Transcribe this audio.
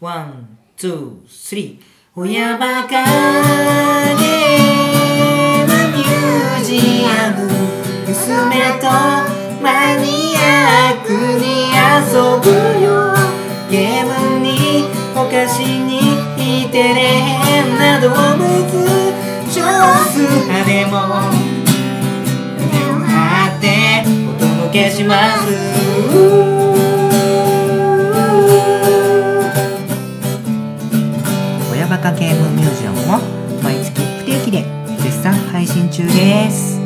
ワン、ツー、スリー。親バカゲームミュージアム。娘とマニアックに遊ぶよ。ゲームにお菓子に似てれ変な動物少数派でも。胸を張ってお届けします。バカゲームミュージアムも毎月不定期で絶賛配信中です。